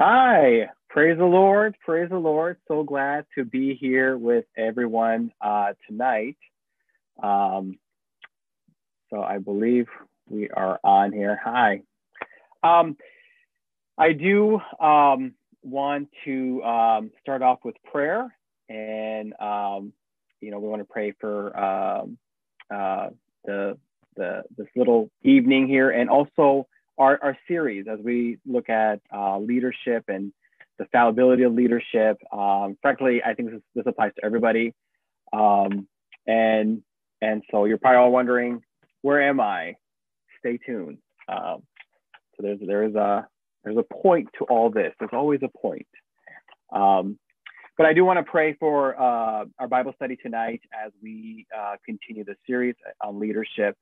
Hi, praise the Lord, praise the Lord. So glad to be here with everyone uh, tonight. Um, so I believe we are on here. Hi. Um, I do um, want to um, start off with prayer, and um, you know we want to pray for um, uh, the the this little evening here, and also our, our series as we look at uh, leadership and the fallibility of leadership. Um, frankly, I think this, this applies to everybody. Um, and and so you're probably all wondering, where am I? Stay tuned. Um, so there's there's a there's a point to all this. There's always a point. Um, but I do want to pray for uh, our Bible study tonight as we uh, continue the series on leadership,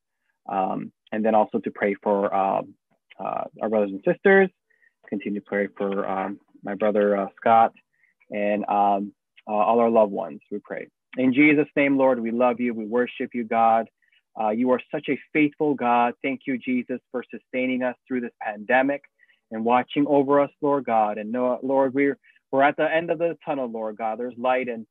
um, and then also to pray for um, uh, our brothers and sisters. Continue to pray for um, my brother uh, Scott and um, uh, all our loved ones. We pray. In Jesus' name, Lord, we love you. We worship you, God. Uh, you are such a faithful God. Thank you, Jesus, for sustaining us through this pandemic and watching over us, Lord God. And no, Lord, we're we're at the end of the tunnel, Lord God. There's light, and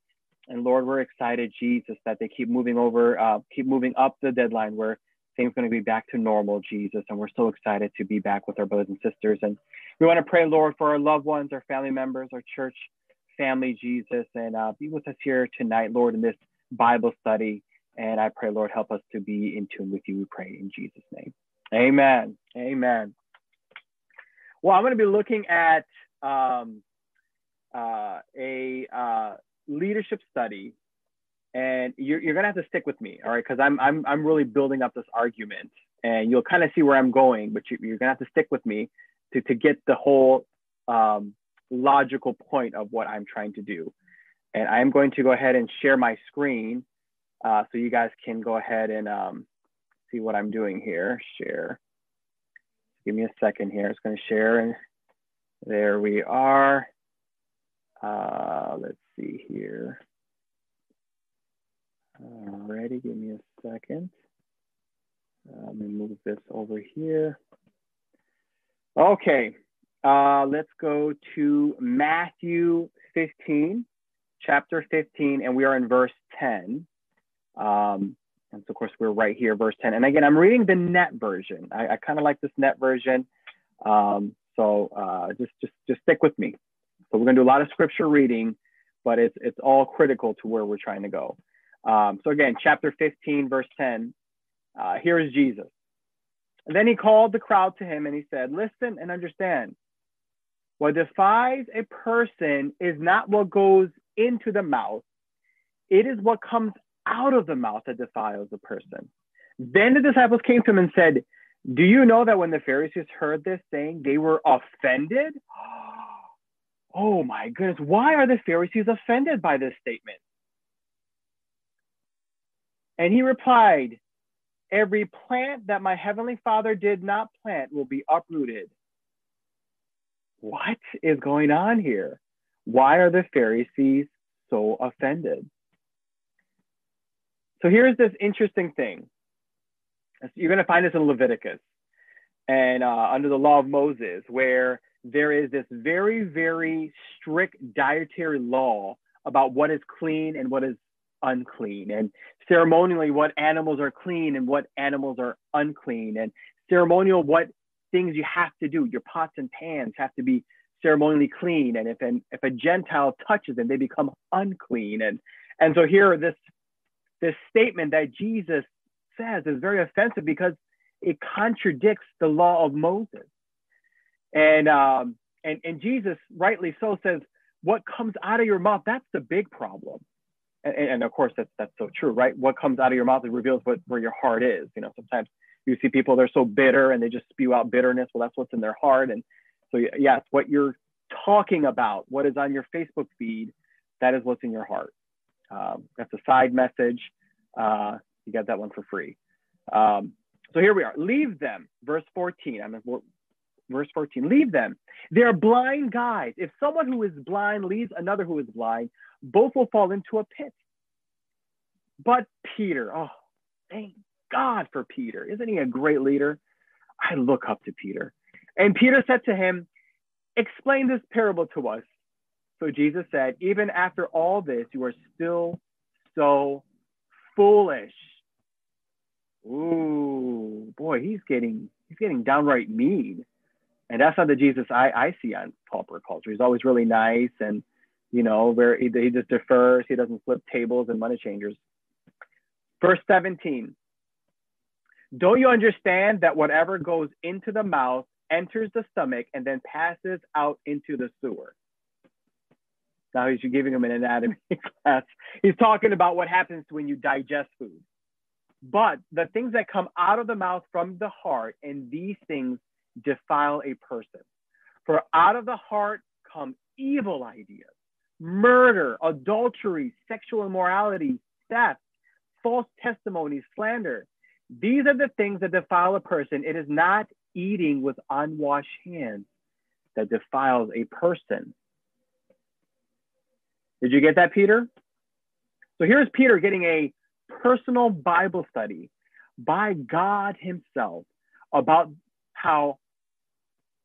and Lord, we're excited, Jesus, that they keep moving over, uh, keep moving up the deadline where things going to be back to normal, Jesus. And we're so excited to be back with our brothers and sisters. And we want to pray, Lord, for our loved ones, our family members, our church family, Jesus, and uh, be with us here tonight, Lord, in this Bible study. And I pray, Lord, help us to be in tune with you. We pray in Jesus' name. Amen. Amen. Well, I'm going to be looking at um, uh, a uh, leadership study and you're, you're gonna have to stick with me, all right? Because I'm I'm I'm really building up this argument, and you'll kind of see where I'm going, but you, are gonna have to stick with me to to get the whole um, logical point of what I'm trying to do. And I'm going to go ahead and share my screen, uh, so you guys can go ahead and um, see what I'm doing here. Share. Give me a second here. It's gonna share, and there we are. Uh, let's see here. Alrighty, give me a second. Uh, let me move this over here. Okay, uh, let's go to Matthew 15, chapter 15, and we are in verse 10. Um, and so, of course, we're right here, verse 10. And again, I'm reading the net version. I, I kind of like this net version. Um, so uh, just, just, just stick with me. So we're going to do a lot of scripture reading, but it's, it's all critical to where we're trying to go. Um, so again, chapter 15, verse 10, uh, here is Jesus. And then he called the crowd to him and he said, Listen and understand. What defies a person is not what goes into the mouth, it is what comes out of the mouth that defiles a person. Then the disciples came to him and said, Do you know that when the Pharisees heard this saying, they were offended? Oh my goodness, why are the Pharisees offended by this statement? And he replied, Every plant that my heavenly Father did not plant will be uprooted. What is going on here? Why are the Pharisees so offended? So here's this interesting thing. You're going to find this in Leviticus and uh, under the law of Moses, where there is this very, very strict dietary law about what is clean and what is unclean, and ceremonially what animals are clean and what animals are unclean, and ceremonial what things you have to do. Your pots and pans have to be ceremonially clean, and if an if a Gentile touches them, they become unclean. And and so here this this statement that Jesus says is very offensive because it contradicts the law of Moses. And um, and and Jesus rightly so says, what comes out of your mouth, that's the big problem and, and, of course that's that's so true, right? What comes out of your mouth reveals what where your heart is. You know, sometimes you see people they're so bitter and they just spew out bitterness. Well, that's what's in their heart. And so yes, what you're talking about, what is on your Facebook feed, that is what's in your heart. Um, that's a side message. Uh, you get that one for free. Um, so here we are. Leave them, verse 14. I'm verse 14. Leave them. They're blind guys. If someone who is blind leads another who is blind, both will fall into a pit. But Peter, oh, thank God for Peter. Isn't he a great leader? I look up to Peter. And Peter said to him, explain this parable to us. So Jesus said, Even after all this, you are still so foolish. Ooh, boy, he's getting he's getting downright mean. And that's not the Jesus I, I see on pauper culture. He's always really nice and you know, where he, he just defers, he doesn't flip tables and money changers. Verse 17. Don't you understand that whatever goes into the mouth enters the stomach and then passes out into the sewer? Now he's giving him an anatomy class. He's talking about what happens when you digest food. But the things that come out of the mouth from the heart, and these things defile a person. For out of the heart come evil ideas, murder, adultery, sexual immorality, theft, false testimony, slander. These are the things that defile a person. It is not eating with unwashed hands that defiles a person. Did you get that, Peter? So here's Peter getting a personal Bible study by God Himself about how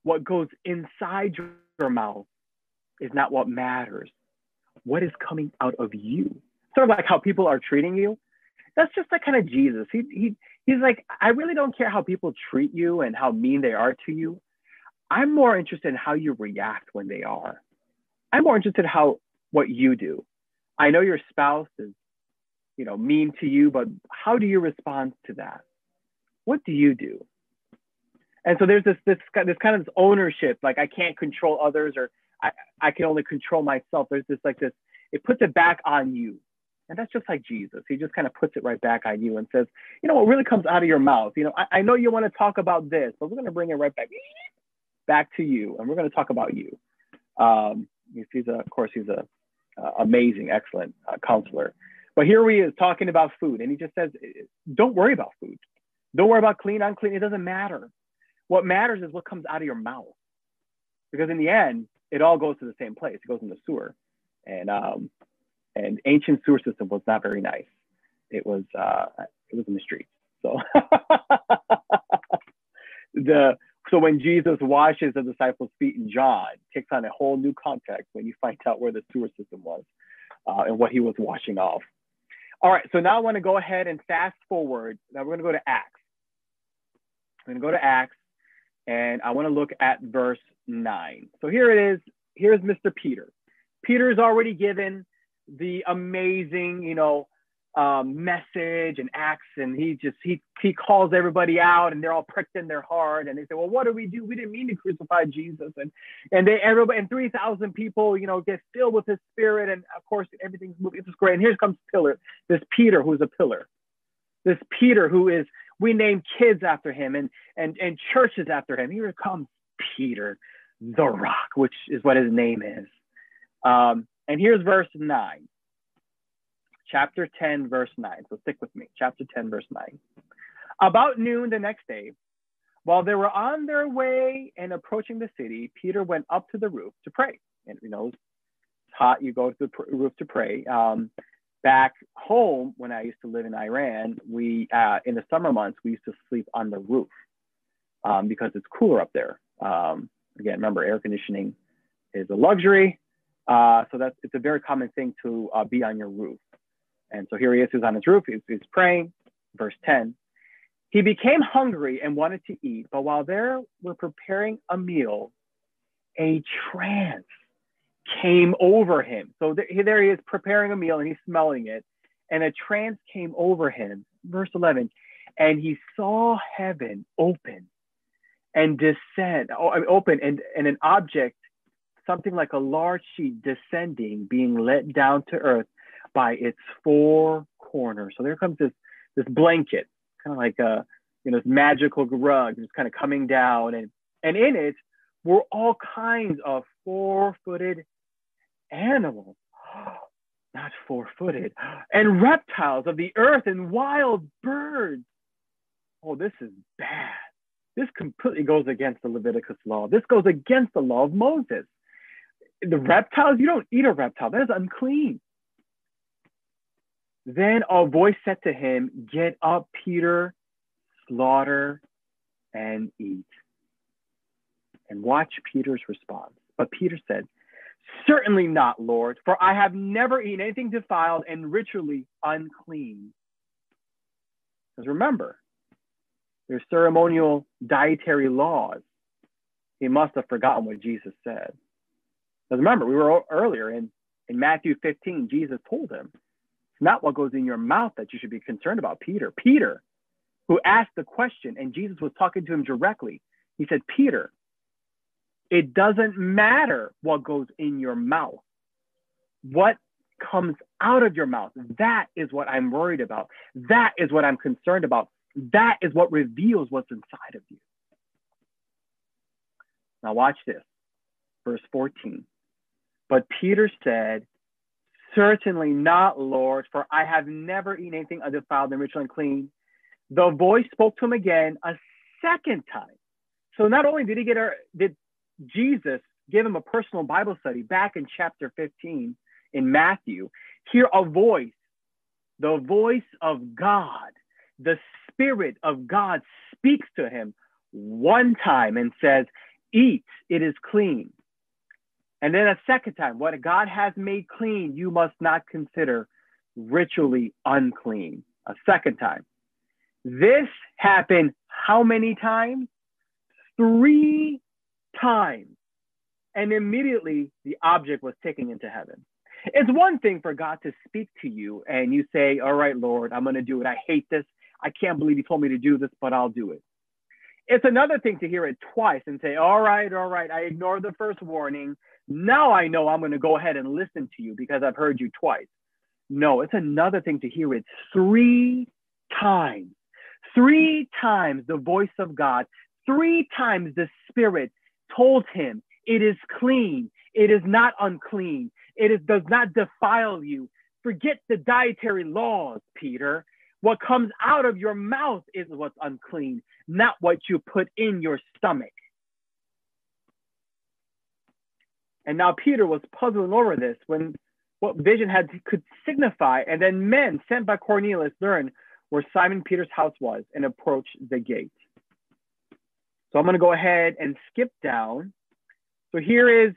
what goes inside your mouth is not what matters. What is coming out of you? Sort of like how people are treating you. That's just like kind of Jesus. He, he, he's like, I really don't care how people treat you and how mean they are to you. I'm more interested in how you react when they are. I'm more interested in how what you do. I know your spouse is you know, mean to you, but how do you respond to that? What do you do? And so there's this this this kind of ownership, like I can't control others or I, I can only control myself. There's this like this, it puts it back on you. And that's just like Jesus. He just kind of puts it right back on you and says, you know, what really comes out of your mouth. You know, I, I know you want to talk about this, but we're going to bring it right back, back to you, and we're going to talk about you. Um, he's a, of course, he's a amazing, excellent uh, counselor. But here he is talking about food, and he just says, don't worry about food. Don't worry about clean, unclean. It doesn't matter. What matters is what comes out of your mouth. Because in the end, it all goes to the same place. It goes in the sewer. And um, and ancient sewer system was not very nice. It was uh, it was in the streets. So the so when Jesus washes the disciples' feet in John, takes on a whole new context when you find out where the sewer system was uh, and what he was washing off. All right, so now I want to go ahead and fast forward. Now we're going to go to Acts. I'm going to go to Acts, and I want to look at verse 9. So here it is. Here's Mr. Peter. Peter is already given the amazing, you know, um, message and acts, and he just he he calls everybody out, and they're all pricked in their heart, and they say, "Well, what do we do? We didn't mean to crucify Jesus," and and they everybody and three thousand people, you know, get filled with His Spirit, and of course everything's moving. It's great. And here comes Pillar, this Peter who's a pillar, this Peter who is we name kids after him and and and churches after him. Here comes Peter, the Rock, which is what his name is. Um, and here's verse nine chapter 10, verse 9. So stick with me. Chapter 10, verse 9. About noon the next day, while they were on their way and approaching the city, Peter went up to the roof to pray. And you know, it's hot, you go to the roof to pray. Um, back home, when I used to live in Iran, we, uh, in the summer months, we used to sleep on the roof um, because it's cooler up there. Um, again, remember, air conditioning is a luxury. Uh, so that's it's a very common thing to uh, be on your roof. And so here he is, he's on his roof, he's, he's praying. Verse 10 He became hungry and wanted to eat, but while they were preparing a meal, a trance came over him. So there, there he is preparing a meal and he's smelling it, and a trance came over him. Verse 11 And he saw heaven open and descend, oh, open, and, and an object, something like a large sheet descending, being let down to earth by its four corners. So there comes this this blanket, kind of like a you know this magical rug, just kind of coming down, and and in it were all kinds of four-footed animals, not four-footed, and reptiles of the earth and wild birds. Oh, this is bad. This completely goes against the Leviticus law. This goes against the law of Moses. The reptiles, you don't eat a reptile. That is unclean. Then a voice said to him, Get up, Peter, slaughter and eat. And watch Peter's response. But Peter said, Certainly not, Lord, for I have never eaten anything defiled and ritually unclean. Because remember, there's ceremonial dietary laws. He must have forgotten what Jesus said. Because remember, we were earlier in, in Matthew 15, Jesus told him, It's not what goes in your mouth that you should be concerned about, Peter. Peter, who asked the question, and Jesus was talking to him directly. He said, Peter, it doesn't matter what goes in your mouth. What comes out of your mouth, that is what I'm worried about. That is what I'm concerned about. That is what reveals what's inside of you. Now, watch this. Verse 14. But Peter said, Certainly not, Lord, for I have never eaten anything undefiled and ritual unclean. The voice spoke to him again a second time. So not only did he get our, did Jesus gave him a personal Bible study back in chapter 15 in Matthew, hear a voice, the voice of God, the Spirit of God speaks to him one time and says, Eat, it is clean. And then a second time, what God has made clean, you must not consider ritually unclean. A second time. This happened how many times? Three times. And immediately the object was taken into heaven. It's one thing for God to speak to you and you say, All right, Lord, I'm going to do it. I hate this. I can't believe you told me to do this, but I'll do it. It's another thing to hear it twice and say, All right, all right, I ignored the first warning. Now I know I'm going to go ahead and listen to you because I've heard you twice. No, it's another thing to hear it three times. Three times the voice of God, three times the Spirit told him, It is clean, it is not unclean, it is, does not defile you. Forget the dietary laws, Peter. What comes out of your mouth is what's unclean, not what you put in your stomach. And now Peter was puzzling over this when what vision had could signify, and then men sent by Cornelius learned where Simon Peter's house was and approached the gate. So I'm going to go ahead and skip down. So here is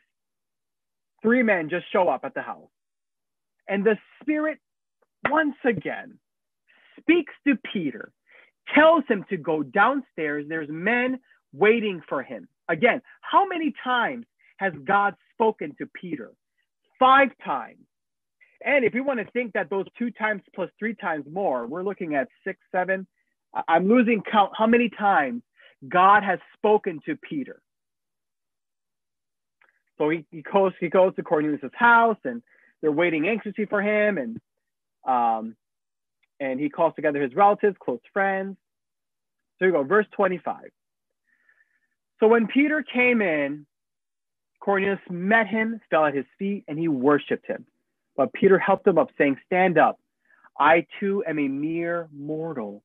three men just show up at the house. And the Spirit, once again, speaks to Peter, tells him to go downstairs. There's men waiting for him. Again, how many times has God spoken to Peter? Five times. And if we want to think that those two times plus three times more, we're looking at six, seven. I'm losing count how many times God has spoken to Peter. So he, he goes he goes to Cornelius' house and they're waiting anxiously for him and um, and he calls together his relatives, close friends. So you go, verse 25. So when Peter came in, Cornelius met him, fell at his feet, and he worshiped him. But Peter helped him up, saying, Stand up. I too am a mere mortal.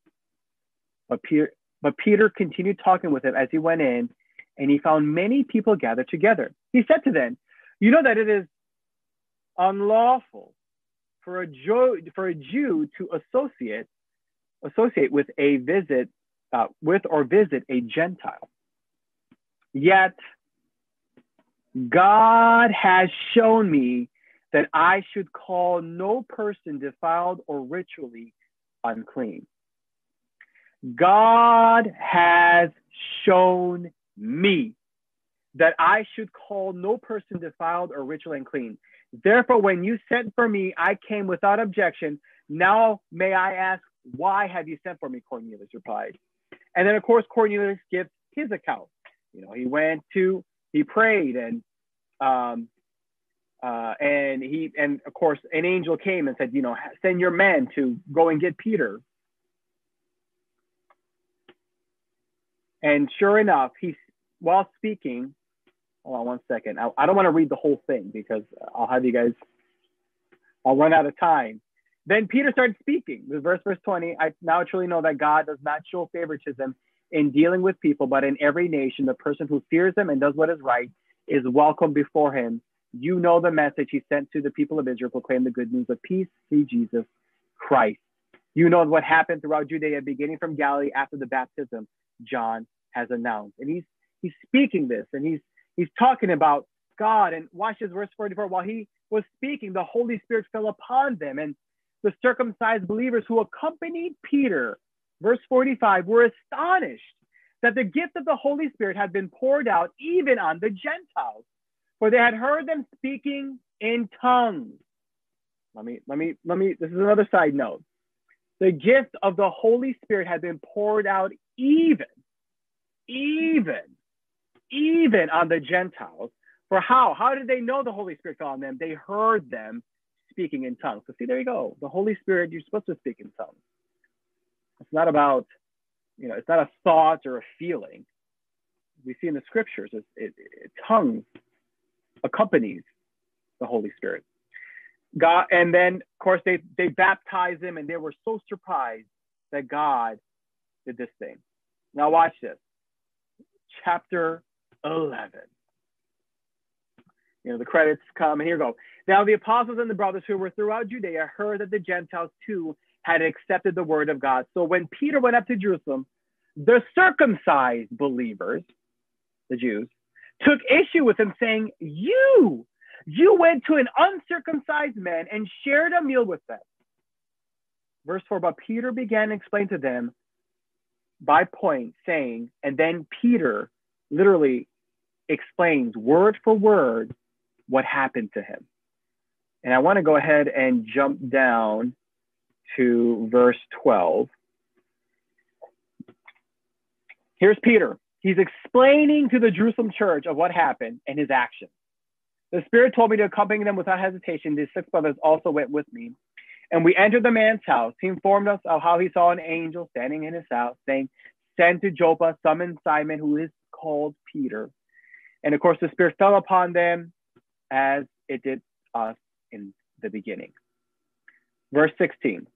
But Peter, but Peter continued talking with him as he went in, and he found many people gathered together. He said to them, You know that it is unlawful for a Jew, for a Jew to associate associate with a visit uh, with or visit a Gentile. Yet God has shown me that I should call no person defiled or ritually unclean. God has shown me that I should call no person defiled or ritually unclean. Therefore, when you sent for me, I came without objection. Now may I ask, why have you sent for me? Cornelius replied. And then, of course, Cornelius gives his account. You know, he went to, he prayed, and um, uh, and he, and of course, an angel came and said, you know, send your men to go and get Peter. And sure enough, he, while speaking, hold on one second. I, I don't want to read the whole thing because I'll have you guys, I'll run out of time. Then Peter started speaking. The verse, verse 20. I now truly know that God does not show favoritism in dealing with people, but in every nation, the person who fears him and does what is right is welcome before him. You know the message he sent to the people of Israel, proclaim the good news of peace, see Jesus Christ. You know what happened throughout Judea, beginning from Galilee after the baptism John has announced. And he's he's speaking this and he's he's talking about God. And watch this verse 44. While he was speaking, the Holy Spirit fell upon them. And the circumcised believers who accompanied Peter, verse 45, were astonished that the gift of the Holy Spirit had been poured out even on the Gentiles, for they had heard them speaking in tongues. Let me, let me, let me, this is another side note. The gift of the Holy Spirit had been poured out even, even, even on the Gentiles. For how? How did they know the Holy Spirit fell on them? They heard them speaking in tongues. So see, there you go. The Holy Spirit, you're supposed to speak in tongues. It's not about, you know, it's not a thought or a feeling. We see in the scriptures, it, it, it tongues accompanies the Holy Spirit. God, and then of course they they baptized him, and they were so surprised that God did this thing. Now watch this, chapter eleven. You know the credits come, and here go. Now the apostles and the brothers who were throughout Judea heard that the Gentiles too had accepted the word of God. So when Peter went up to Jerusalem, the circumcised believers, the Jews, took issue with him, saying, "You." You went to an uncircumcised man and shared a meal with them. Verse 4 But Peter began to explain to them by point, saying, and then Peter literally explains word for word what happened to him. And I want to go ahead and jump down to verse 12. Here's Peter. He's explaining to the Jerusalem church of what happened and his actions. The Spirit told me to accompany them without hesitation. These six brothers also went with me. And we entered the man's house. He informed us of how he saw an angel standing in his house, saying, Send to Joppa, summon Simon, who is called Peter. And of course, the Spirit fell upon them as it did us in the beginning. Verse 16.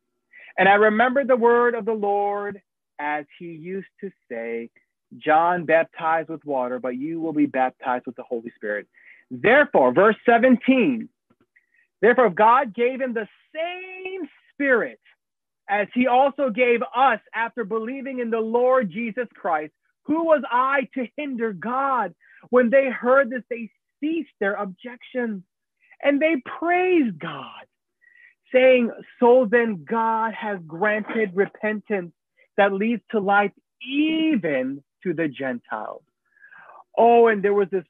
And I remembered the word of the Lord as he used to say, John baptized with water, but you will be baptized with the Holy Spirit. Therefore, verse 17, therefore, God gave him the same spirit as he also gave us after believing in the Lord Jesus Christ. Who was I to hinder God? When they heard this, they ceased their objections and they praised God, saying, So then God has granted repentance that leads to life even to the Gentiles. Oh, and there was this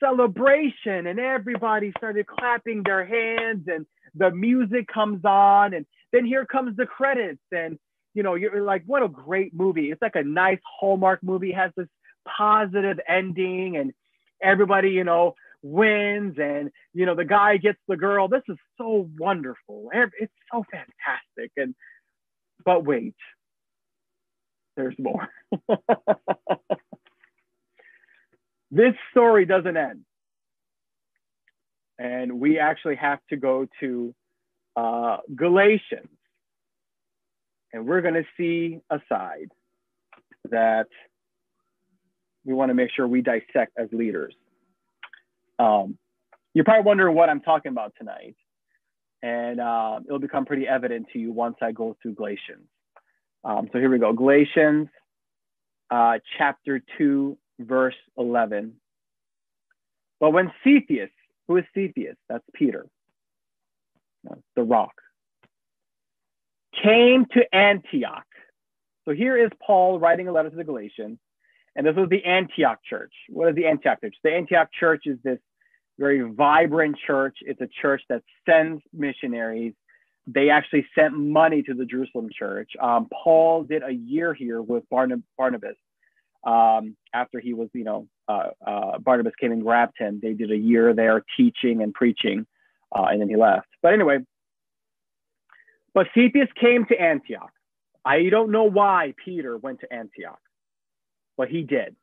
celebration and everybody started clapping their hands and the music comes on and then here comes the credits and you know you're like what a great movie. It's like a nice hallmark movie it has this positive ending and everybody you know wins and you know the guy gets the girl. This is so wonderful. It's so fantastic and but wait there's more this story doesn't end. And we actually have to go to uh, Galatians. And we're going to see a side that we want to make sure we dissect as leaders. Um, you're probably wondering what I'm talking about tonight. And uh, it'll become pretty evident to you once I go through Galatians. Um, so here we go Galatians uh, chapter 2, verse 11. But when Cephas, who is Cephas? That's Peter, the rock, came to Antioch. So here is Paul writing a letter to the Galatians, and this was the Antioch church. What is the Antioch church? The Antioch church is this very vibrant church. It's a church that sends missionaries. They actually sent money to the Jerusalem church. Um, Paul did a year here with Barnabas um, after he was, you know, uh, uh, Barnabas came and grabbed him. They did a year there teaching and preaching, uh, and then he left. But anyway, but Cephas came to Antioch. I don't know why Peter went to Antioch, but he did.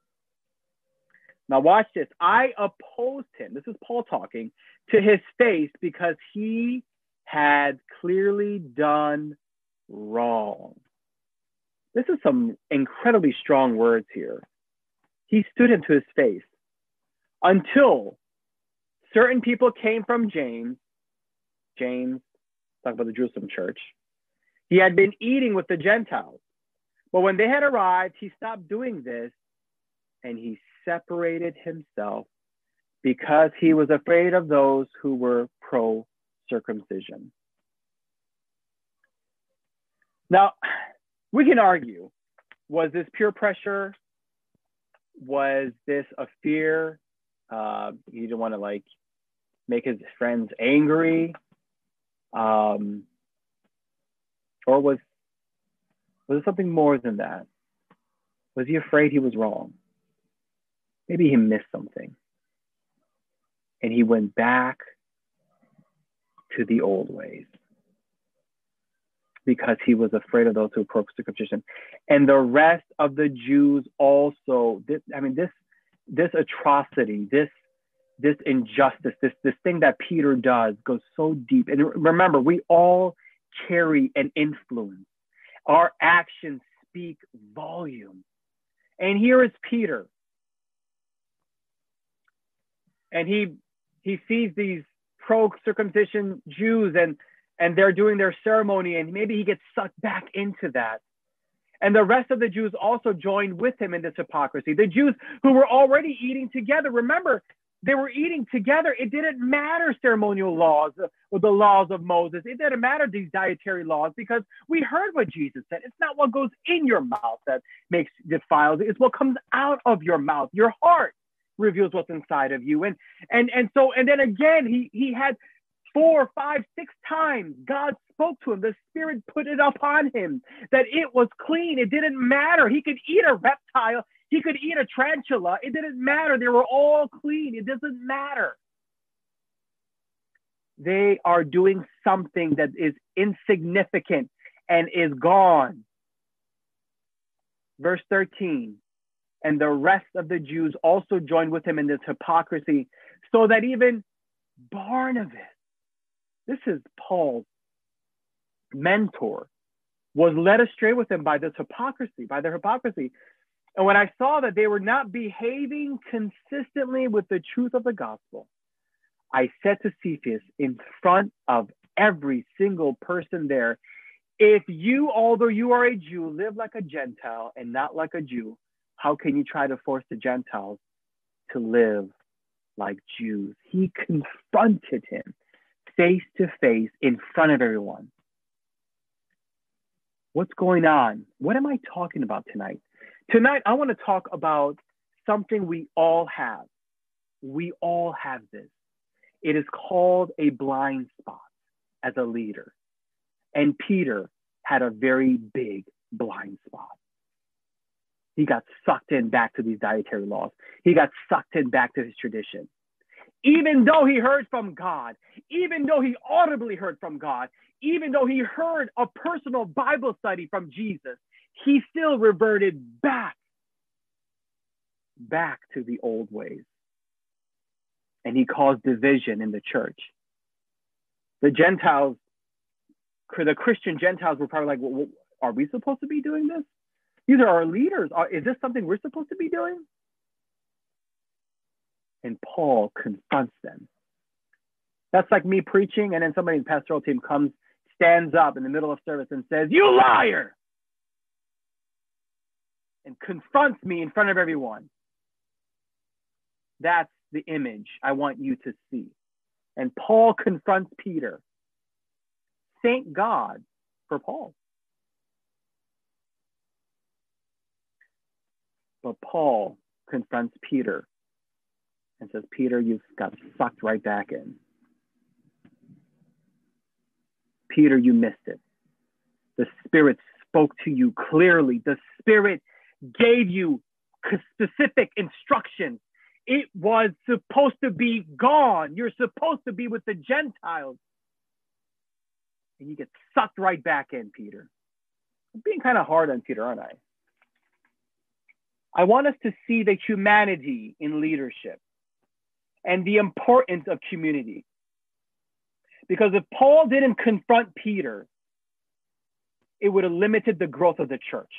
Now, watch this. I opposed him. This is Paul talking to his face because he had clearly done wrong. This is some incredibly strong words here. He stood into his face until certain people came from James. James, talk about the Jerusalem church. He had been eating with the Gentiles. But when they had arrived, he stopped doing this and he separated himself because he was afraid of those who were pro circumcision. Now, we can argue was this peer pressure? Was this a fear? Uh, he didn't want to like make his friends angry. Um, or was was it something more than that? Was he afraid he was wrong? Maybe he missed something. And he went back to the old ways because he was afraid of those who approached circumcision. And the rest of the Jews also, this, I mean, this, this atrocity, this, this injustice, this, this thing that Peter does goes so deep. And remember, we all carry an influence. Our actions speak volume. And here is Peter. And he he sees these pro circumcision Jews and and they're doing their ceremony and maybe he gets sucked back into that. And the rest of the Jews also joined with him in this hypocrisy. The Jews who were already eating together, remember, they were eating together. It didn't matter ceremonial laws or the laws of Moses. It didn't matter these dietary laws because we heard what Jesus said. It's not what goes in your mouth that makes defiles. It's what comes out of your mouth. Your heart reveals what's inside of you. And and and so and then again, he he had four, five, six times God spoke to him. The Spirit put it upon him that it was clean. It didn't matter. He could eat a reptile. He could eat a tarantula. It didn't matter. They were all clean. It doesn't matter. They are doing something that is insignificant and is gone. Verse 13 and the rest of the Jews also joined with him in this hypocrisy, so that even Barnabas, this is Paul's mentor, was led astray with him by this hypocrisy, by their hypocrisy. And when I saw that they were not behaving consistently with the truth of the gospel, I said to Cephas in front of every single person there, if you, although you are a Jew, live like a Gentile and not like a Jew, how can you try to force the Gentiles to live like Jews? He confronted him face to face in front of everyone. What's going on? What am I talking about tonight? Tonight, I want to talk about something we all have. We all have this. It is called a blind spot as a leader. And Peter had a very big blind spot. He got sucked in back to these dietary laws. He got sucked in back to his tradition. Even though he heard from God, even though he audibly heard from God, even though he heard a personal Bible study from Jesus, he still reverted back, back to the old ways. And he caused division in the church. The Gentiles, the Christian Gentiles were probably like, well, are we supposed to be doing this? These are our leaders. Uh, is this something we're supposed to be doing? And Paul confronts them. That's like me preaching, and then somebody in the pastoral team comes, stands up in the middle of service and says, You liar! And confronts me in front of everyone. That's the image I want you to see. And Paul confronts Peter. Thank God for Paul. But Paul confronts Peter and says, Peter, you've got sucked right back in. Peter, you missed it. The Spirit spoke to you clearly. The Spirit gave you specific instructions. It was supposed to be gone. You're supposed to be with the Gentiles. And you get sucked right back in, Peter. I'm being kind of hard on Peter, aren't I? I want us to see the humanity in leadership and the importance of community. Because if Paul didn't confront Peter, it would have limited the growth of the church.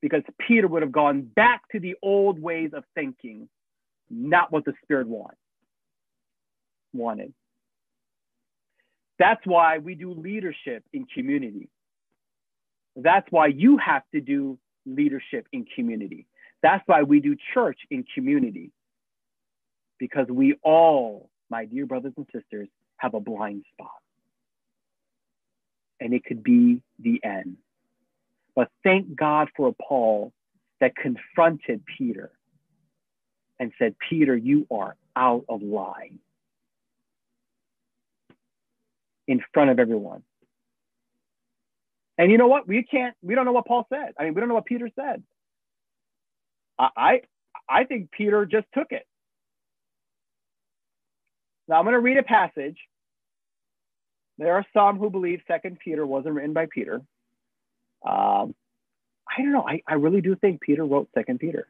Because Peter would have gone back to the old ways of thinking, not what the Spirit want, wanted. That's why we do leadership in community. That's why you have to do leadership in community. That's why we do church in community. Because we all, my dear brothers and sisters, have a blind spot. And it could be the end. But thank God for a Paul that confronted Peter and said, Peter, you are out of line in front of everyone. And you know what? We can't, we don't know what Paul said. I mean, we don't know what Peter said. I, I think Peter just took it. Now I'm going to read a passage. There are some who believe Second Peter wasn't written by Peter. Um, I don't know. I, I really do think Peter wrote Second Peter.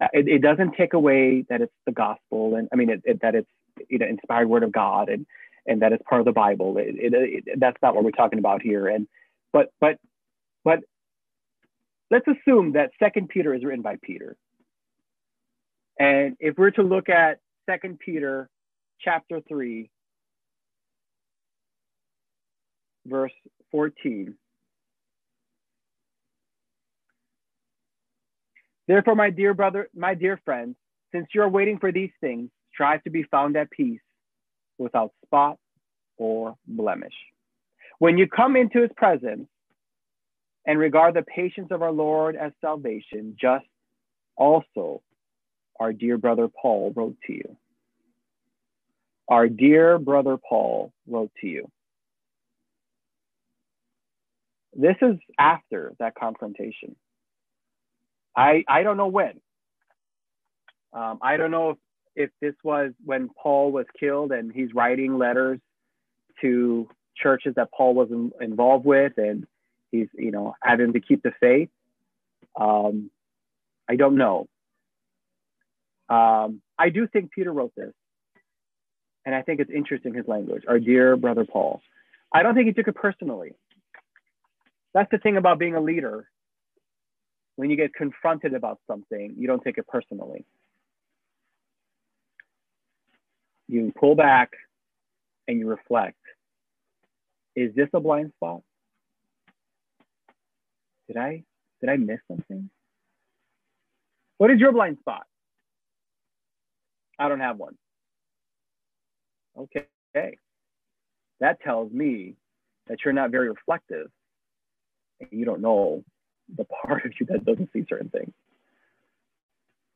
Uh, it, it, doesn't take away that it's the gospel, and I mean it, it, that it's you know inspired word of God, and and that it's part of the Bible. that's not what we're talking about here. And but but but let's assume that Second Peter is written by Peter. And if we're to look at Second Peter chapter 3, verse 14. Therefore, my dear brother, my dear friends, since you are waiting for these things, strive to be found at peace without spot or blemish. When you come into his presence and regard the patience of our Lord as salvation, just also our dear brother Paul wrote to you. Our dear brother Paul wrote to you. This is after that confrontation. I, I don't know when. Um, I don't know if, if this was when Paul was killed and he's writing letters to churches that Paul was in, involved with and he's, you know, having to keep the faith. Um, I don't know. Um, I do think Peter wrote this. And I think it's interesting his language. Our dear brother Paul. I don't think he took it personally. That's the thing about being a leader. When you get confronted about something, you don't take it personally. You pull back and you reflect. Is this a blind spot? Did I did I miss something? What is your blind spot? I don't have one. Okay. That tells me that you're not very reflective and you don't know the part of you that doesn't see certain things.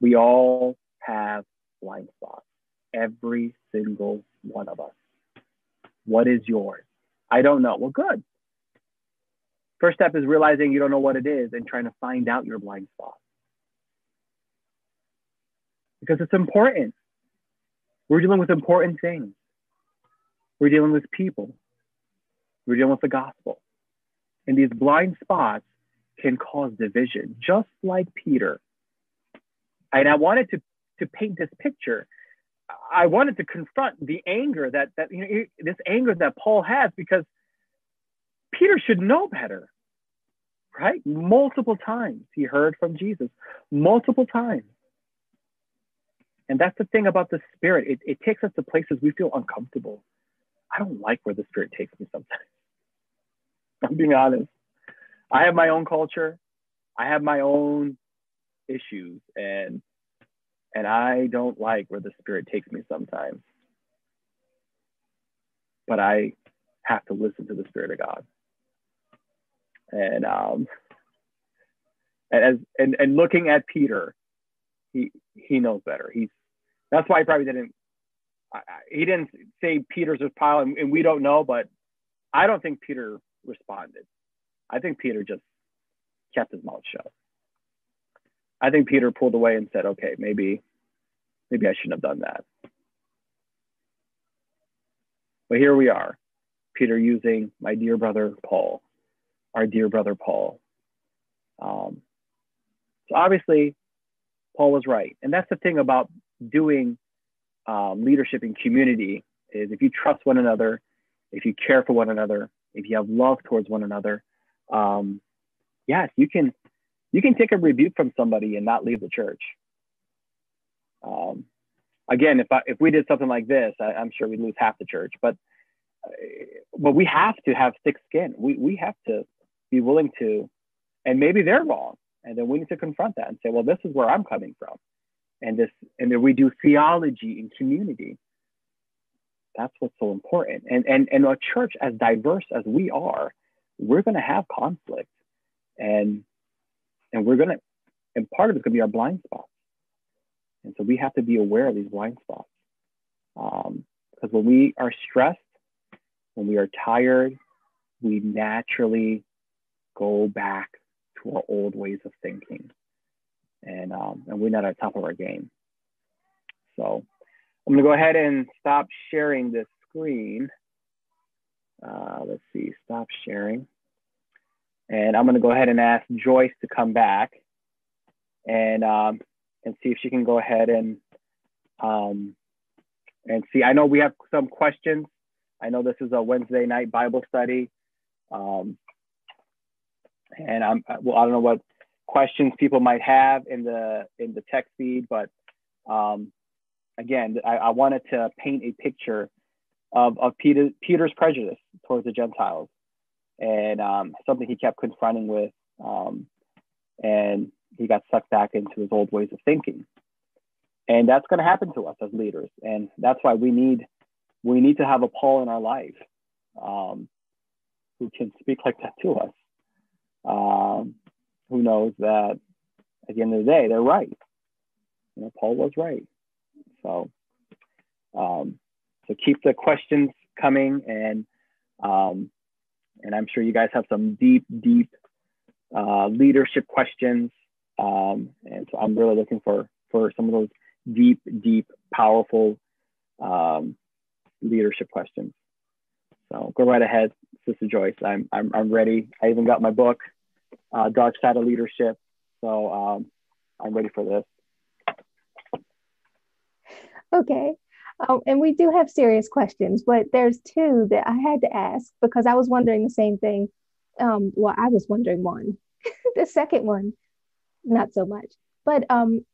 We all have blind spots, every single one of us. What is yours? I don't know. Well, good. First step is realizing you don't know what it is and trying to find out your blind spot. Because it's important. We're dealing with important things. We're dealing with people. We're dealing with the gospel. And these blind spots can cause division, just like Peter. And I wanted to, to paint this picture. I wanted to confront the anger that, that you know, this anger that Paul has because Peter should know better, right? Multiple times he heard from Jesus, multiple times. And that's the thing about the Spirit. It, it takes us to places we feel uncomfortable. I don't like where the Spirit takes me sometimes. I'm being honest. I have my own culture. I have my own issues and and I don't like where the spirit takes me sometimes. But I have to listen to the spirit of God. And um and as and, and looking at Peter, he he knows better. He's that's why he probably didn't. He didn't say Peter's was pile, and, and we don't know. But I don't think Peter responded. I think Peter just kept his mouth shut. I think Peter pulled away and said, "Okay, maybe, maybe I shouldn't have done that." But here we are, Peter using my dear brother Paul, our dear brother Paul. Um, so obviously, Paul was right, and that's the thing about doing um, leadership in community is if you trust one another, if you care for one another, if you have love towards one another, um, yes, you can you can take a rebuke from somebody and not leave the church. Um, again, if I, if we did something like this, I, am sure we'd lose half the church. But uh, but we have to have thick skin. We we have to be willing to, and maybe they're wrong, And then we need to confront that and say, well, this is where I'm coming from. And this, and then we do theology in community. That's what's so important. And and and a church as diverse as we are, we're gonna have conflict. And and we're gonna and part of it's gonna be our blind spots. And so we have to be aware of these blind spots. Um, because when we are stressed, when we are tired, we naturally go back to our old ways of thinking. And, um, and we're not the top of our game. So I'm gonna go ahead and stop sharing this screen. Uh, let's see, stop sharing. And I'm gonna go ahead and ask Joyce to come back and, um, and see if she can go ahead and, um, and see, I know we have some questions. I know this is a Wednesday night Bible study. Um, and I'm well, I don't know what questions people might have in the in the text feed, but um, again, I, I, wanted to paint a picture of, of Peter, Peter's prejudice towards the Gentiles and um, something he kept confronting with, um, and he got sucked back into his old ways of thinking, and that's going to happen to us as leaders, and that's why we need we need to have a Paul in our life um, who can speak like that to us. Um, who knows that at the end of the day, they're right. You know, Paul was right. So, um, so keep the questions coming, and um, and I'm sure you guys have some deep, deep uh, leadership questions. Um, and so I'm really looking for for some of those deep, deep, powerful um, leadership questions. So go right ahead, Sister Joyce. I'm I'm, I'm ready. I even got my book uh, Dark Side of Leadership. So um, I'm ready for this. Okay. Um, and we do have serious questions, but there's two that I had to ask because I was wondering the same thing. Um, well, I was wondering one. the second one, not so much. But um,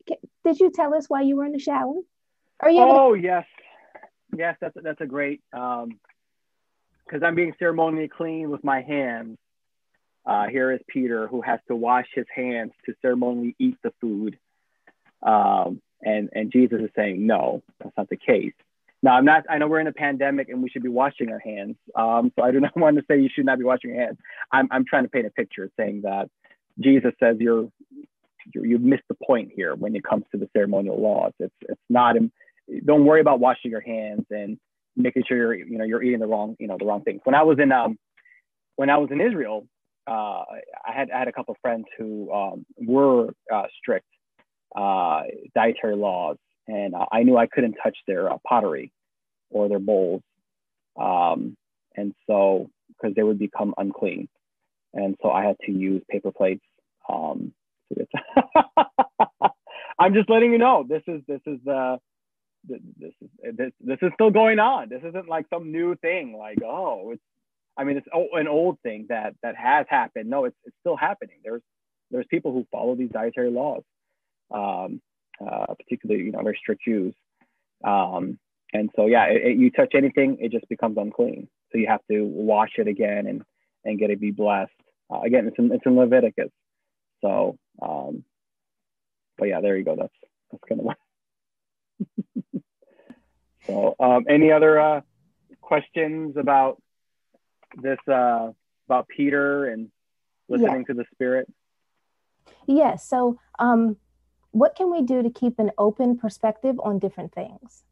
did you tell us why you were in the shower? Are you? Oh yes, yes. That's that's a great. Because um, I'm being ceremonially clean with my hands uh, here is Peter who has to wash his hands to ceremonially eat the food. Um, and, and Jesus is saying, no, that's not the case. Now, I'm not, I know we're in a pandemic and we should be washing our hands. Um, so I do not want to say you should not be washing your hands. I'm, I'm trying to paint a picture saying that Jesus says you're, you're you've missed the point here when it comes to the ceremonial laws. It's, it's not, don't worry about washing your hands and making sure you're, you know, you're eating the wrong, you know, the wrong things. When I was in, um, when I was in Israel, uh, I had I had a couple of friends who um, were uh, strict uh, dietary laws, and I knew I couldn't touch their uh, pottery or their bowls, um, and so because they would become unclean, and so I had to use paper plates. Um, I'm just letting you know this is this is the this is this, this is still going on. This isn't like some new thing. Like oh, it's I mean, it's an old thing that that has happened. No, it's it's still happening. There's there's people who follow these dietary laws, um, uh, particularly you know very strict Jews. Um, and so yeah, it, it, you touch anything, it just becomes unclean. So you have to wash it again and and get it be blessed. Uh, again, it's in it's in Leviticus. So, um, but yeah, there you go. That's that's kind of so, um, any other uh, questions about this uh, about Peter and listening yeah. to the Spirit? Yes. So, um, what can we do to keep an open perspective on different things?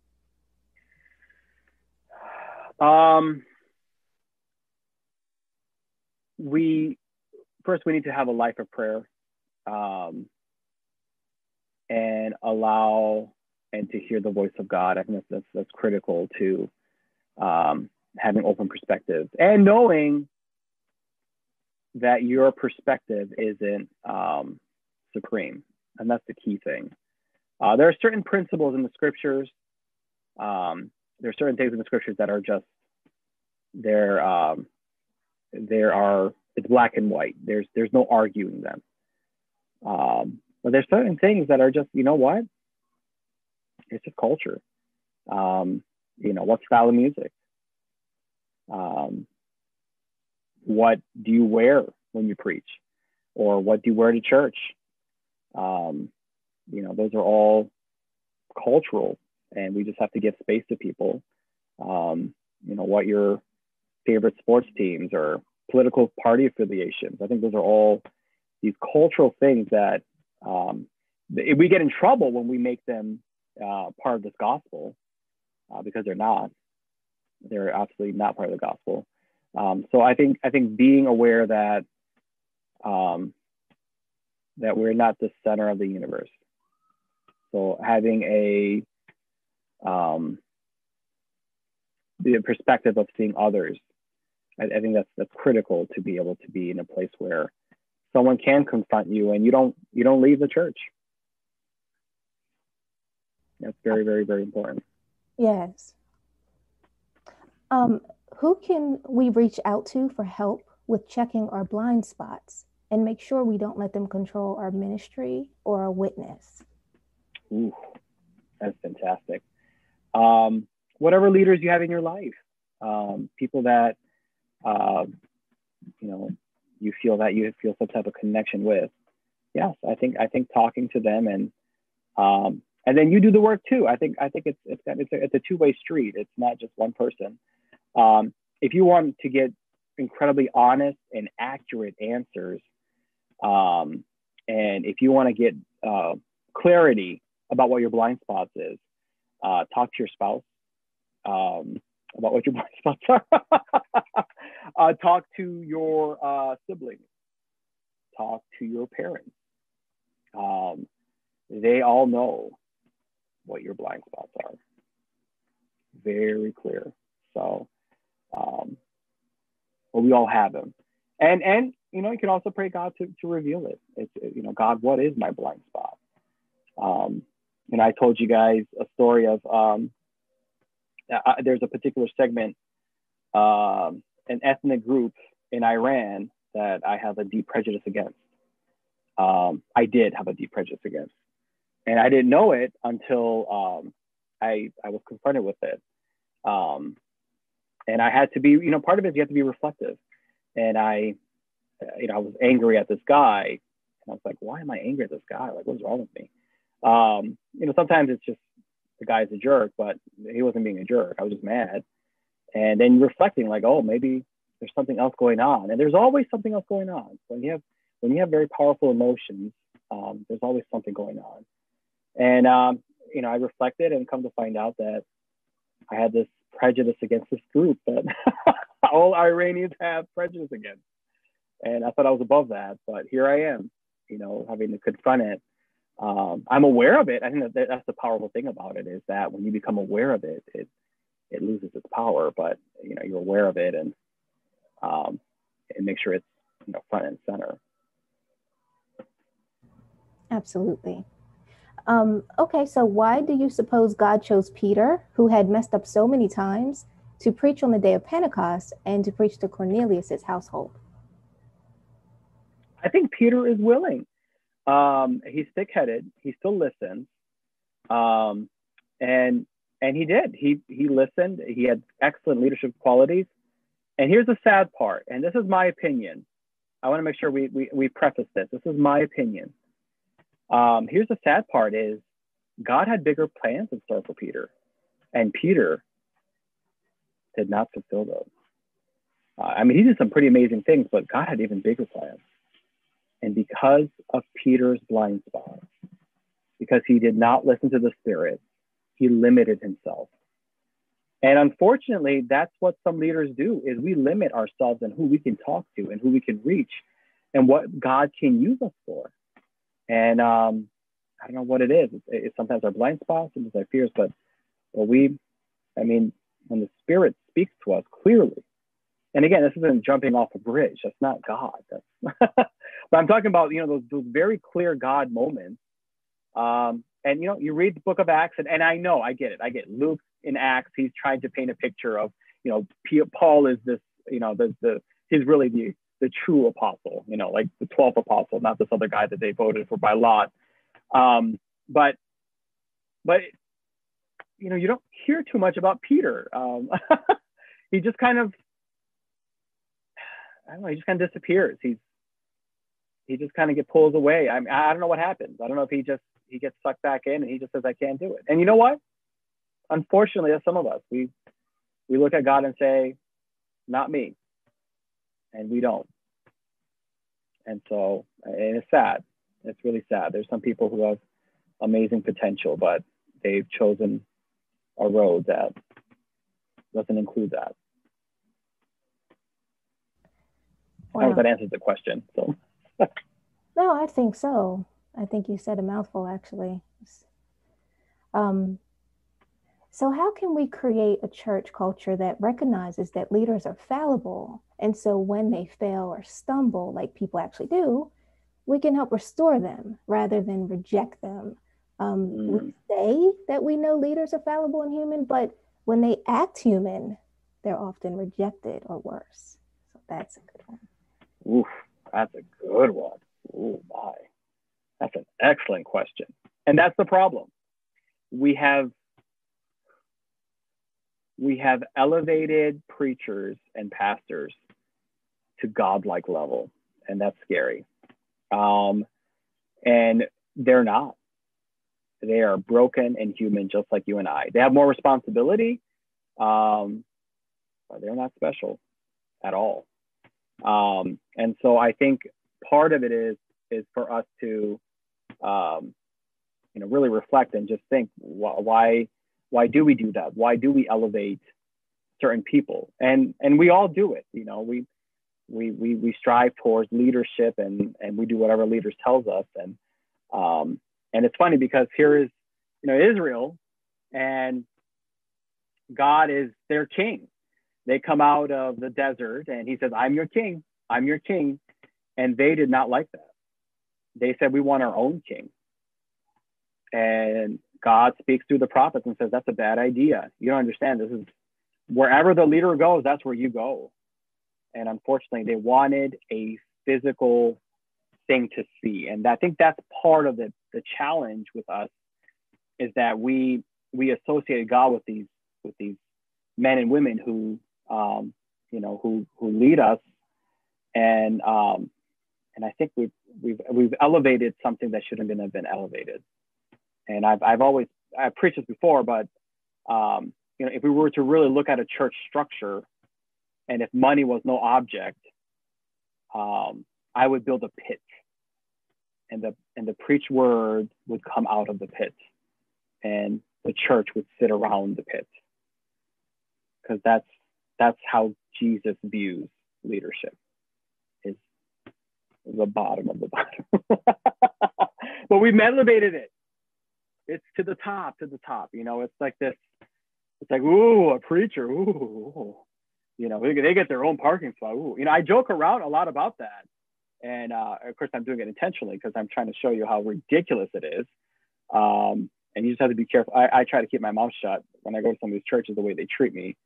Um, we first we need to have a life of prayer, um, and allow and to hear the voice of God. I think that's that's, that's critical to um, having open perspective and knowing that your perspective isn't um, supreme. And that's the key thing. Uh, there are certain principles in the scriptures. Um, there are certain things in the scriptures that are just, there, um, there are, it's black and white. There's, there's no arguing them. Um, but there's certain things that are just, you know what? It's just culture. Um, you know, what style of music? Um, what do you wear when you preach? Or what do you wear to church? Um, you know, those are all cultural, and we just have to give space to people. Um, you know, what your favorite sports teams or political party affiliations. I think those are all these cultural things that um, we get in trouble when we make them uh, part of this gospel uh, because they're not. They're absolutely not part of the gospel. Um, so I think I think being aware that um, that we're not the center of the universe. So having a um, the perspective of seeing others, I, I think that's that's critical to be able to be in a place where someone can confront you and you don't you don't leave the church. That's very very very important. Yes. Um, who can we reach out to for help with checking our blind spots and make sure we don't let them control our ministry or our witness? Ooh, that's fantastic. Um, whatever leaders you have in your life, um, people that uh, you know you feel that you feel some type of connection with. Yes, I think I think talking to them and um, and then you do the work too. I think I think it's it's it's a, it's a two way street. It's not just one person. Um, if you want to get incredibly honest and accurate answers, um, and if you want to get uh, clarity about what your blind spots is, uh, talk to your spouse um, about what your blind spots are. uh, talk to your uh, siblings. Talk to your parents. Um, they all know what your blind spots are. Very clear. So, um, well, we all have them. And, and, you know, you can also pray God to, to reveal it. It's, you know, God, what is my blind spot? Um, and I told you guys a story of, um, there's a particular segment, um, an ethnic group in Iran that I have a deep prejudice against. Um, I did have a deep prejudice against and I didn't know it until um, I I was confronted with it. Um, and I had to be, you know, part of it is you have to be reflective. And I, you know, I was angry at this guy, and I was like, why am I angry at this guy? Like, what's wrong with me? Um, you know, sometimes it's just the guy's a jerk, but he wasn't being a jerk. I was just mad. And then reflecting, like, oh, maybe there's something else going on. And there's always something else going on. When you have when you have very powerful emotions, um, there's always something going on. And, um, you know, I reflected and come to find out that I had this prejudice against this group that all Iranians have prejudice against. And I thought I was above that, but here I am, you know, having to confront it. Um, I'm aware of it. I think that that's the powerful thing about it is that when you become aware of it, it it loses its power. But you know, you're aware of it and um, and make sure it's you know front and center. Absolutely. Um, okay, so why do you suppose God chose Peter, who had messed up so many times, to preach on the day of Pentecost and to preach to Cornelius's household? I think Peter is willing. Um, he's thick-headed. He still listens, um, and and he did. He he listened. He had excellent leadership qualities. And here's the sad part, and this is my opinion. I want to make sure we, we, we preface this. This is my opinion. Um, here's the sad part is God had bigger plans in store for Peter, and Peter did not fulfill those. Uh, I mean, he did some pretty amazing things, but God had even bigger plans. And because of Peter's blind spot, because he did not listen to the Spirit, he limited himself. And unfortunately, that's what some leaders do is we limit ourselves and who we can talk to and who we can reach and what God can use us for. And um, I don't know what it is. It's, it's sometimes our blind spots, sometimes our fears, but but we, I mean, when the Spirit speaks to us clearly, and again, this isn't jumping off a bridge. That's not God. That's but I'm talking about you know those, those very clear God moments. Um, and you know, you read the book of Acts, and, and I know, I get it. I get Luke in Acts. He's trying to paint a picture of you know, Paul is this you know the the he's really the the true apostle, you know, like the 12th apostle, not this other guy that they voted for by lot. Um, but, but, you know, you don't hear too much about Peter. Um, he just kind of, I don't know, he just kind of disappears. He's, he just kind of get pulls away. I mean, I don't know what happens. I don't know if he just he gets sucked back in and he just says I can't do it. And you know what? Unfortunately, as some of us, we we look at God and say, not me, and we don't. And so, and it's sad. It's really sad. There's some people who have amazing potential, but they've chosen a road that doesn't include that. Wow. I hope that answers the question. So. no, I think so. I think you said a mouthful, actually. Um, so, how can we create a church culture that recognizes that leaders are fallible? And so, when they fail or stumble, like people actually do, we can help restore them rather than reject them. Um, mm. We say that we know leaders are fallible and human, but when they act human, they're often rejected or worse. So, that's a good one. Oof, that's a good one. Oh my, that's an excellent question. And that's the problem. We have we have elevated preachers and pastors to godlike level, and that's scary. Um, and they're not. They are broken and human, just like you and I. They have more responsibility, um, but they're not special at all. Um, and so I think part of it is is for us to, um, you know, really reflect and just think why why do we do that? Why do we elevate certain people? And and we all do it. You know, we we we we strive towards leadership and and we do whatever leaders tells us. And um, and it's funny because here is you know Israel, and God is their king they come out of the desert and he says, I'm your king. I'm your king. And they did not like that. They said, We want our own king. And God speaks through the prophets and says, That's a bad idea. You don't understand. This is wherever the leader goes, that's where you go. And unfortunately, they wanted a physical thing to see. And I think that's part of the, the challenge with us is that we we associated God with these with these men and women who um, you know, who who lead us, and um, and I think we've we've we've elevated something that shouldn't have been elevated. And I've I've always I've preached this before, but um, you know, if we were to really look at a church structure, and if money was no object, um, I would build a pit, and the and the preach word would come out of the pit, and the church would sit around the pit, because that's that's how Jesus views leadership is the bottom of the bottom. but we've elevated it. It's to the top, to the top. You know, it's like this, it's like, ooh, a preacher, ooh, you know, they get their own parking spot. Ooh. You know, I joke around a lot about that. And uh, of course, I'm doing it intentionally because I'm trying to show you how ridiculous it is. Um, and you just have to be careful. I, I try to keep my mouth shut when I go to some of these churches, the way they treat me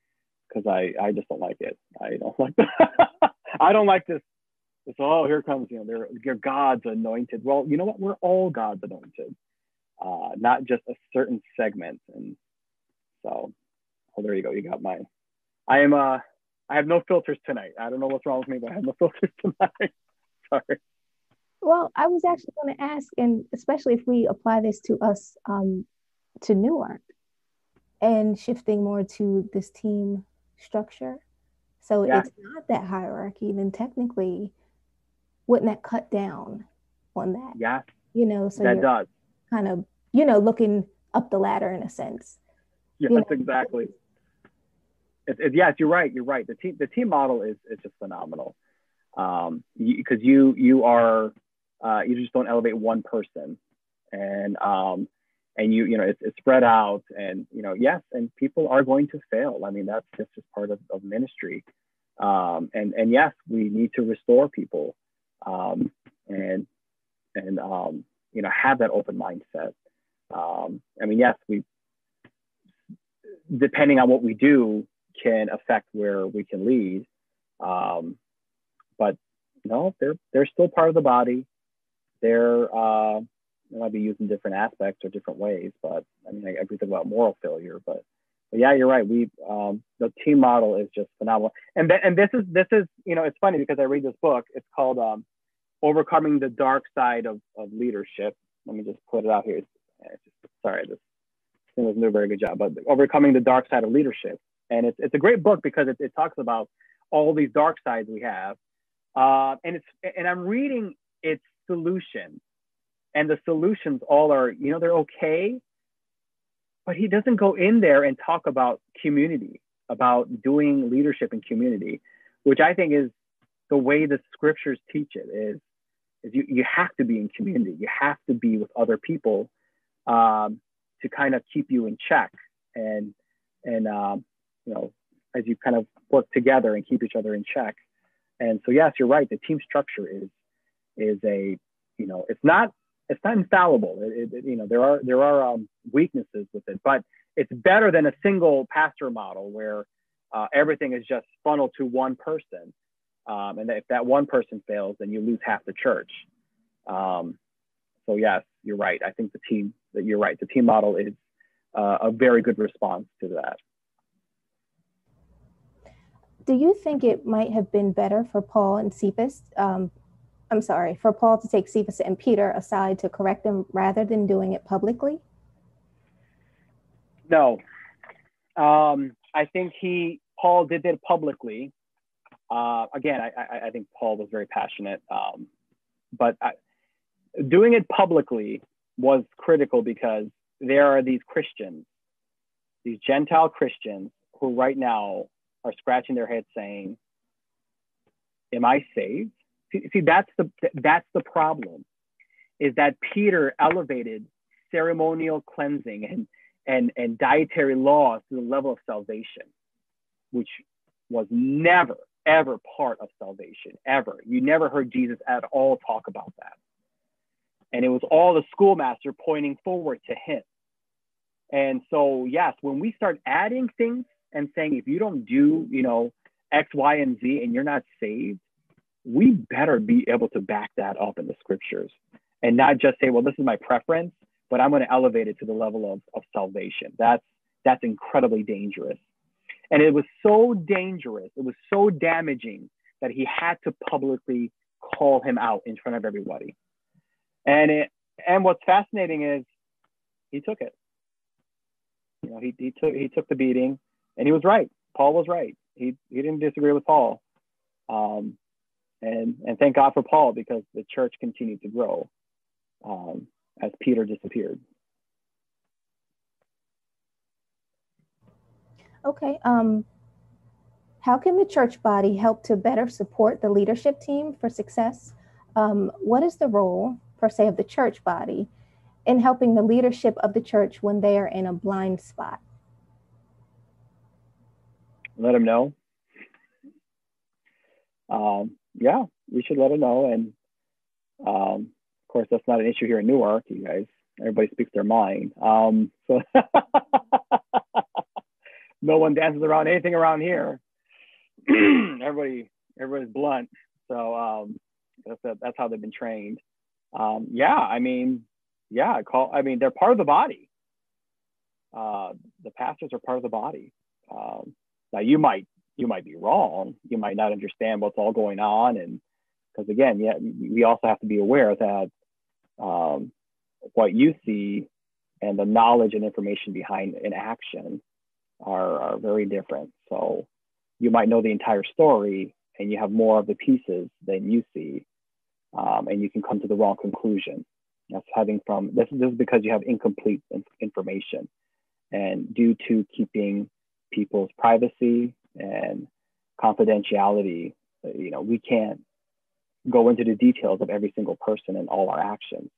because I I just don't like it. I don't like I don't like this. This oh here comes you know they're you're God's anointed. Well you know what we're all God's anointed, uh, not just a certain segment. And so oh there you go you got mine. I am uh I have no filters tonight. I don't know what's wrong with me, but I have no filters tonight. Sorry. Well, I was actually going to ask, and especially if we apply this to us um, to Newark and shifting more to this team structure. So yeah. it's not that hierarchy, then technically, wouldn't that cut down on that? Yeah. You know, so that does. Kind of, you know, looking up the ladder in a sense. Yes, you know? exactly. It, it, yes, you're right. You're right. The team, the team model is, is just phenomenal. Um, because you, you are, uh, you just don't elevate one person. And, um, and you you know it's, it's spread out and you know yes and people are going to fail i mean that's just, just part of, of ministry um, and and yes we need to restore people um, and and um, you know have that open mindset um, i mean yes we depending on what we do can affect where we can lead um, but no they're they're still part of the body they're uh, it might be used in different aspects or different ways. But I mean, I, I think about moral failure, but, but yeah, you're right. We um, the team model is just phenomenal. And th- and this is this is you know it's funny because I read this book. It's called um, overcoming the dark side of, of leadership. Let me just put it out here. Sorry, this thing doesn't do a very good job, but overcoming the dark side of leadership. And it's, it's a great book because it, it talks about all these dark sides we have. Uh, and it's and I'm reading its solution, and the solutions all are you know they're okay, but he doesn't go in there and talk about community, about doing leadership in community, which I think is the way the scriptures teach it is is you, you have to be in community. You have to be with other people um, to kind of keep you in check and and um, you know as you kind of work together and keep each other in check. And so yes you're right. The team structure is is a you know it's not it's not infallible. It, it, you know there are there are um, weaknesses with it but it's better than a single pastor model where uh, everything is just funneled to one person um, and if that one person fails, then you lose half the church. Um, so yes, you're right. I think the team that you're right. The team model is uh, a very good response to that. Do you think it might have been better for Paul and Cephas? Um, I'm sorry, for Paul to take Cephas and Peter aside to correct them rather than doing it publicly? No. Um, I think he Paul did it publicly uh, again, I, I, think Paul was very passionate, um, but I, doing it publicly was critical because there are these Christians, these Gentile Christians, who right now are scratching their heads saying, "Am I saved?" See, see that's the that's the problem, is that Peter elevated ceremonial cleansing and and and dietary laws to the level of salvation, which was never ever part of salvation, ever. You never heard Jesus at all talk about that. And it was all the schoolmaster pointing forward to him. And so, yes, when we start adding things and saying, if you don't do, you know, X, Y, and Z and you're not saved, we better be able to back that up in the scriptures and not just say, well, this is my preference, but I'm going to elevate it to the level of, of salvation. That's that's incredibly dangerous. And it was so dangerous, it was so damaging that he had to publicly call him out in front of everybody. And it and what's fascinating is he took it. You know, he, he took he took the beating and he was right. Paul was right. He he didn't disagree with Paul. Um, and and thank God for Paul because the church continued to grow um, as Peter disappeared. Okay. Um, how can the church body help to better support the leadership team for success? Um, what is the role, per se, of the church body in helping the leadership of the church when they are in a blind spot? Let them know. Um, yeah, we should let them know. And um, of course, that's not an issue here in Newark. You guys, everybody speaks their mind. Um, so no one dances around anything around here. Everybody, everybody's blunt. So um, that's a, that's how they've been trained. Um, yeah, I mean, yeah, call. I mean, they're part of the body. Uh, the pastors are part of the body. Um, now you might you might be wrong. You might not understand what's all going on, and because again, yeah, we also have to be aware that um, what you see and the knowledge and information behind an action are, are very different. So you might know the entire story and you have more of the pieces than you see, um, and you can come to the wrong conclusion. That's having from this, is because you have incomplete information, and due to keeping people's privacy and confidentiality, you know, we can't go into the details of every single person and all our actions.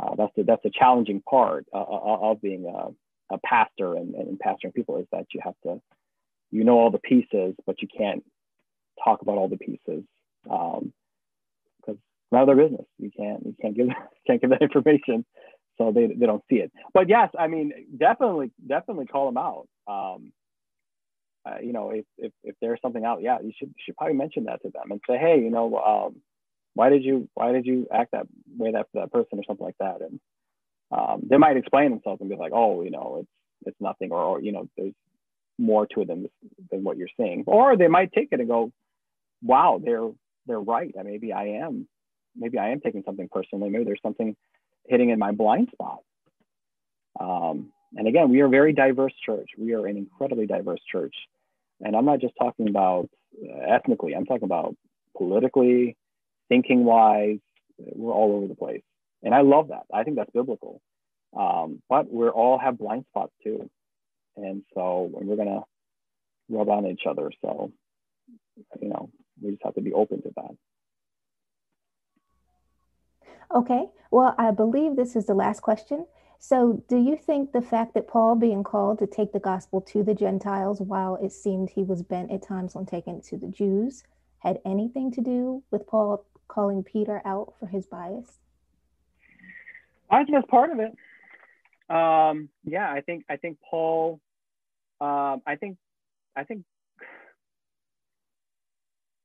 Uh, that's the, that's a challenging part uh, uh of being a, a pastor and, and pastoring people is that you have to, you know all the pieces, but you can't talk about all the pieces because um, none of their business. You can't you can't give can't give that information, so they, they don't see it. But yes, I mean definitely definitely call them out. Um, uh, you know if, if if there's something out, yeah, you should should probably mention that to them and say, hey, you know, um, why did you why did you act that way that that person or something like that and um, they might explain themselves and be like, oh, you know, it's it's nothing, or, or you know, there's more to it than than what you're seeing. Or they might take it and go, wow, they're they're right. maybe I am maybe I am taking something personally. Maybe there's something hitting in my blind spot. Um, and again, we are a very diverse church. We are an incredibly diverse church. And I'm not just talking about uh, ethnically, I'm talking about politically, thinking wise. We're all over the place. And I love that. I think that's biblical. Um, but we all have blind spots too. And so we're going to rub on each other. So, you know, we just have to be open to that. Okay. Well, I believe this is the last question. So, do you think the fact that Paul being called to take the gospel to the Gentiles while it seemed he was bent at times on taking it to the Jews had anything to do with Paul calling Peter out for his bias? I think that's part of it. Um, yeah, I think I think Paul. Um, I think I think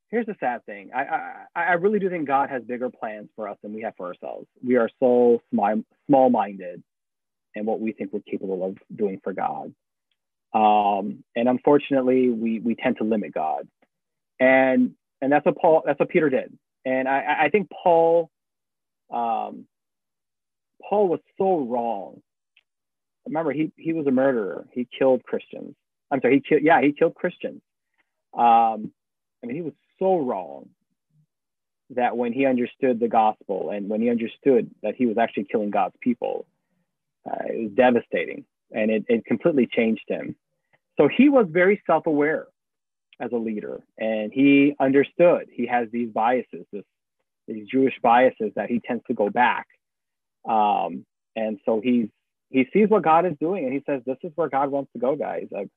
here's the sad thing. I, I, I really do think God has bigger plans for us than we have for ourselves. We are so small minded in what we think we're capable of doing for God. Um, and unfortunately, we, we tend to limit God. And, and that's what Paul, that's what Peter did. And I, I think Paul, um, Paul was so wrong. Remember, he, he was a murderer. He killed Christians. I'm sorry, he killed, yeah, he killed Christians. Um, I mean, he was so wrong that when he understood the gospel and when he understood that he was actually killing God's people, uh, it was devastating and it, it completely changed him. So he was very self aware as a leader and he understood he has these biases, this, these Jewish biases that he tends to go back. Um, and so he's, he sees what God is doing and he says, This is where God wants to go, guys. I,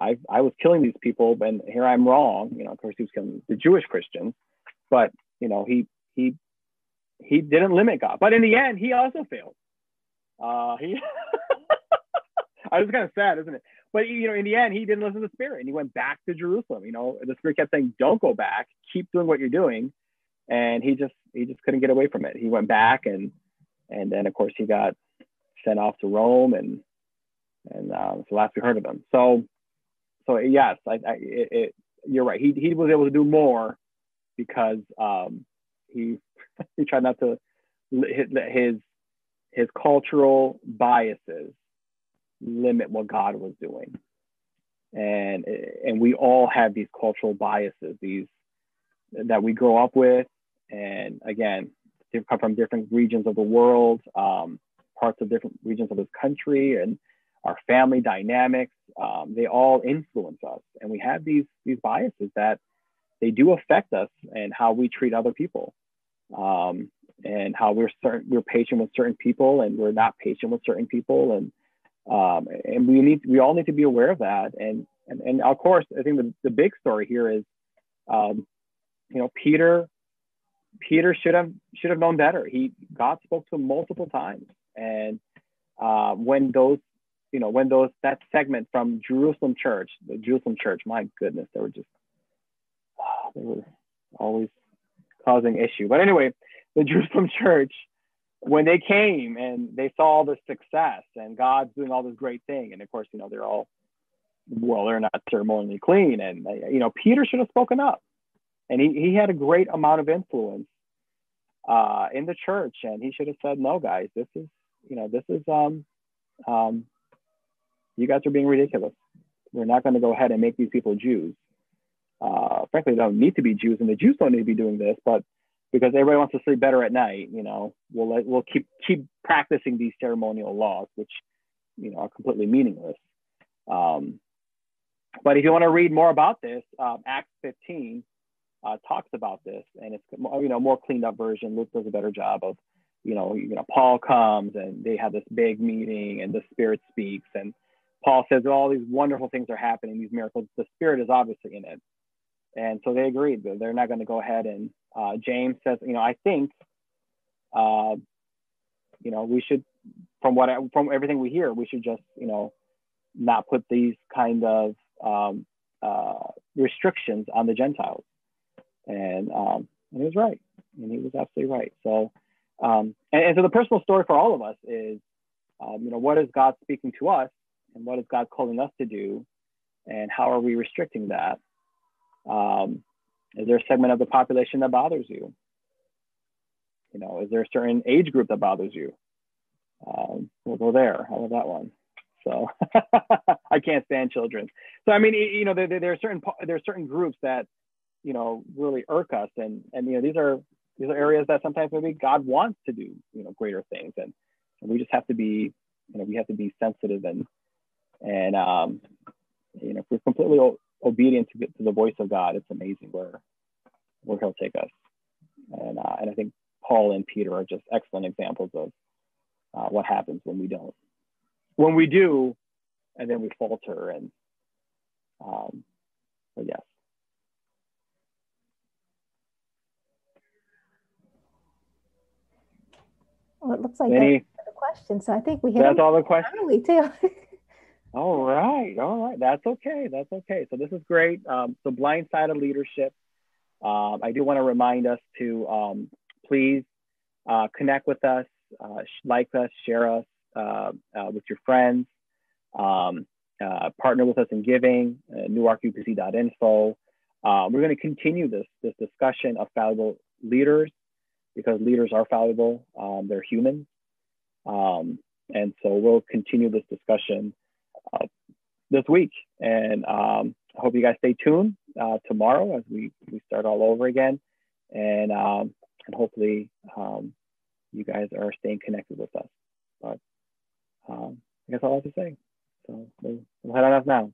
I, I was killing these people, and here I'm wrong. You know, of course, he was killing the Jewish Christians, but you know, he he he didn't limit God. But in the end, he also failed. Uh, he, I was kind of sad, isn't it? But you know, in the end, he didn't listen to the Spirit, and he went back to Jerusalem. You know, the Spirit kept saying, "Don't go back. Keep doing what you're doing," and he just he just couldn't get away from it. He went back, and and then of course he got sent off to Rome, and and uh, it's the last we heard of him. So so yes, I, I it, it, you're right. He he was able to do more because um, he he tried not to his his cultural biases limit what God was doing, and and we all have these cultural biases, these that we grow up with, and again, come from different regions of the world, um, parts of different regions of this country, and our family dynamics, um, they all influence us. And we have these, these biases that they do affect us and how we treat other people. Um, and how we're certain we're patient with certain people and we're not patient with certain people and um, and we need we all need to be aware of that and and, and of course I think the, the big story here is um, you know Peter Peter should have should have known better. He God spoke to him multiple times. And uh, when those you know, when those that segment from Jerusalem Church, the Jerusalem Church, my goodness, they were just oh, they were always causing issue. But anyway, the Jerusalem Church, when they came and they saw all the success and God's doing all this great thing, and of course, you know, they're all well, they're not ceremonially clean, and you know, Peter should have spoken up, and he he had a great amount of influence uh, in the church, and he should have said, "No, guys, this is you know, this is um um you guys are being ridiculous. We're not going to go ahead and make these people Jews. Uh, frankly, they don't need to be Jews, and the Jews don't need to be doing this. But because everybody wants to sleep better at night, you know, we'll we'll keep keep practicing these ceremonial laws, which you know are completely meaningless. Um, but if you want to read more about this, um, Acts 15 uh, talks about this, and it's you know more cleaned up version. Luke does a better job of, you know, you know Paul comes and they have this big meeting, and the Spirit speaks, and Paul says all these wonderful things are happening, these miracles. The Spirit is obviously in it. And so they agreed. That they're not going to go ahead and uh, James says, you know, I think, uh, you know, we should, from what I, from everything we hear, we should just, you know, not put these kind of um, uh, restrictions on the Gentiles. And, um, and he was right, and he was absolutely right. So, um, and, and so the personal story for all of us is, um, you know, what is God speaking to us and what is God calling us to do, and how are we restricting that? Um, is there a segment of the population that bothers you? you know, is there a certain age group that bothers you? Um, we'll go there. How about that one? So I can't stand children. So I mean, you know, there, there are certain there are certain groups that you know really irk us, and and you know these are these are areas that sometimes maybe God wants to do you know greater things, and, and we just have to be you know we have to be sensitive and and um, you know if we're completely o- obedient to, to the voice of God, it's amazing where where He'll take us. And uh, and I think Paul and Peter are just excellent examples of uh, what happens when we don't when we do, and then we falter. And um, but yes. Well, it looks like Any, that's the question. So I think we hit that's all the questions. Early too. all right, all right. That's okay. That's okay. So this is great. Um, so blindsided leadership. Um, I do want to remind us to um, please uh, connect with us, uh, like us, share us uh, uh with your friends. Um, uh, partner with us in giving, uh, newarkupc.info. Uh, we're going to continue this, this discussion of fallible leaders because leaders are fallible, um, they're human. Um, and so we'll continue this discussion uh, this week. And um, I hope you guys stay tuned uh, tomorrow as we, we start all over again. And, um, and hopefully um, you guys are staying connected with us. But um, I guess all I have to say. So we'll, we'll head on off now.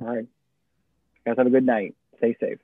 All right. You guys have a good night. Stay safe.